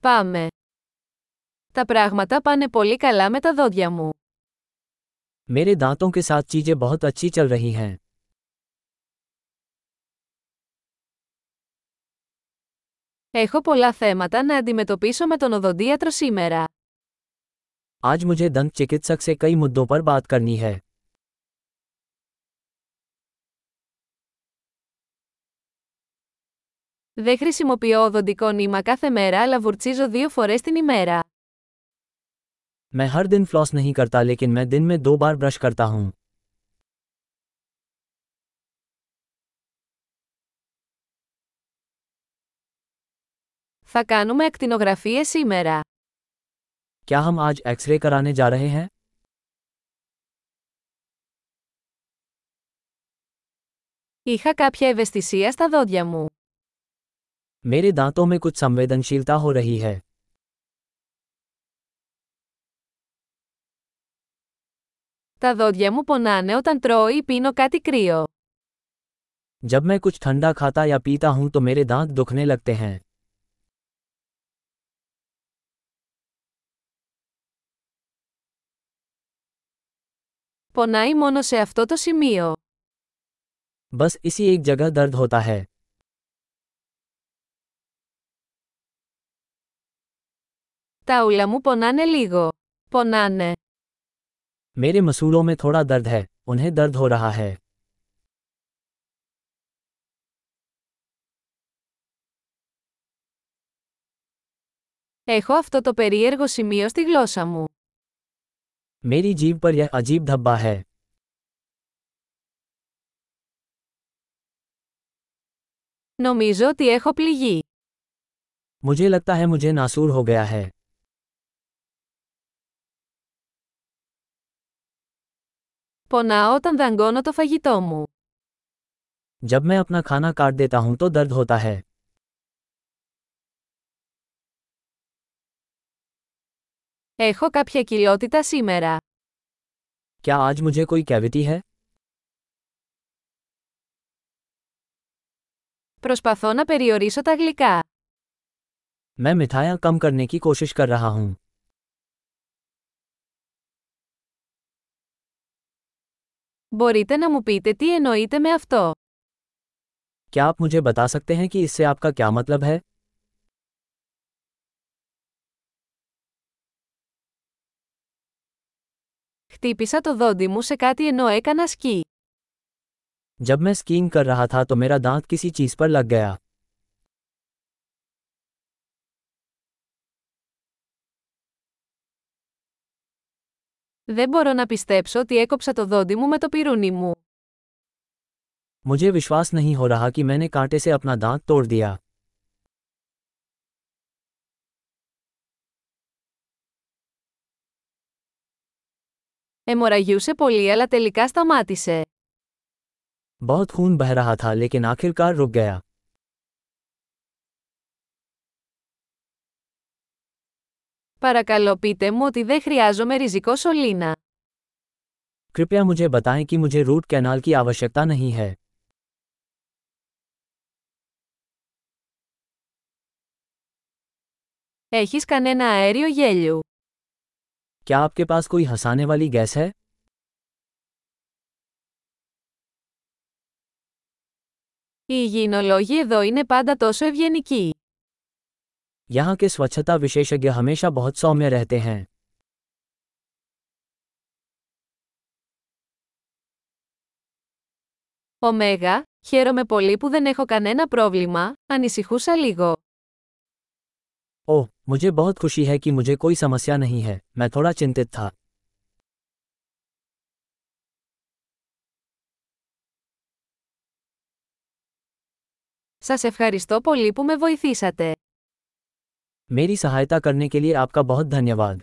Πάμε. Τα πράγματα πάνε πολύ καλά με τα δόντια μου. मेरे दांतों के साथ चीजें बहुत अच्छी चल रही हैं Έχω πολλά θέματα να αντιμετωπίσω με τον οδοντίατρο σήμερα. आज मुझे दंत चिकित्सक से कई मुद्दों पर बात करनी है Δεν χρησιμοποιώ οδοντικό νήμα κάθε μέρα αλλά βουρτσίζω δύο φορές την ημέρα. मैं हर दिन फ्लॉस नहीं करता लेकिन मैं दिन में दो बार ब्रश करता हूँ Θα κάνουμε ακτινογραφίες σήμερα. क्या हम आज एक्सरे कराने जा रहे हैं Είχα κάποια ευαισθησία στα δόντια μου. मेरे दांतों में कुछ संवेदनशीलता हो रही है Τα δόντια μου πονάνε όταν τρώω ή πίνω κάτι κρύο. जब मैं कुछ ठंडा खाता या पीता हूं तो मेरे दांत दुखने लगते हैं Πονάει μόνο σε αυτό το σημείο. बस इसी एक जगह दर्द होता है Τα ούλα μου πονάνε λίγο. Πονάνε. मेरे मसूड़ों में थोड़ा दर्द है उन्हें दर्द हो रहा है Έχω αυτό το περίεργο σημείο στη γλώσσα μου. मेरी जीभ पर यह अजीब धब्बा है Νομίζω ότι έχω πληγεί. मुझे लगता है मुझे नासूर हो गया है Πονάω όταν δαγκώνω το φαγητό μου. जब मैं अपना खाना काट देता हूं तो दर्द होता है Έχω κάποια κοιλότητα σήμερα. क्या आज मुझे कोई कैविटी है Προσπαθώ να περιορίσω τα γλυκά. मैं मिठाइयाँ कम करने की कोशिश कर रहा हूँ Μπορείτε να μου πείτε τι εννοείτε με αυτό. क्या आप मुझे बता सकते हैं कि इससे आपका क्या मतलब है Χτύπησα το δόντι μου σε κάτι ενώ έκανα σκι. जब मैं स्कीइंग कर रहा था तो मेरा दांत किसी चीज पर लग गया Δεν μπορώ να πιστέψω ότι έκοψα το δόντι μου με το πυρούνι μου. मुझे विश्वास नहीं हो रहा कि मैंने कांटे से अपना दांत तोड़ दिया Εμοραγιούσε πολύ αλλά τελικά σταμάτησε. बहुत खून बह रहा था लेकिन आखिरकार रुक गया Παρακαλώ πείτε μου ότι δεν χρειάζομαι ριζικό σωλήνα. कृपया मुझे बताएं कि मुझे रूट कैनाल की आवश्यकता नहीं है Έχεις κανένα αέριο γέλιου. क्या आपके पास कोई हंसाने वाली गैस है Οι υγιεινολόγοι εδώ είναι πάντα τόσο ευγενικοί. यहाँ के स्वच्छता विशेषज्ञ हमेशा बहुत सौम्य रहते हैं Ωμέγα, χαίρομαι πολύ που δεν έχω κανένα πρόβλημα, ανησυχούσα λίγο. ओह मुझे बहुत खुशी है कि मुझे कोई समस्या नहीं है मैं थोड़ा चिंतित था Σας ευχαριστώ πολύ που με βοηθήσατε. मेरी सहायता करने के लिए आपका बहुत धन्यवाद।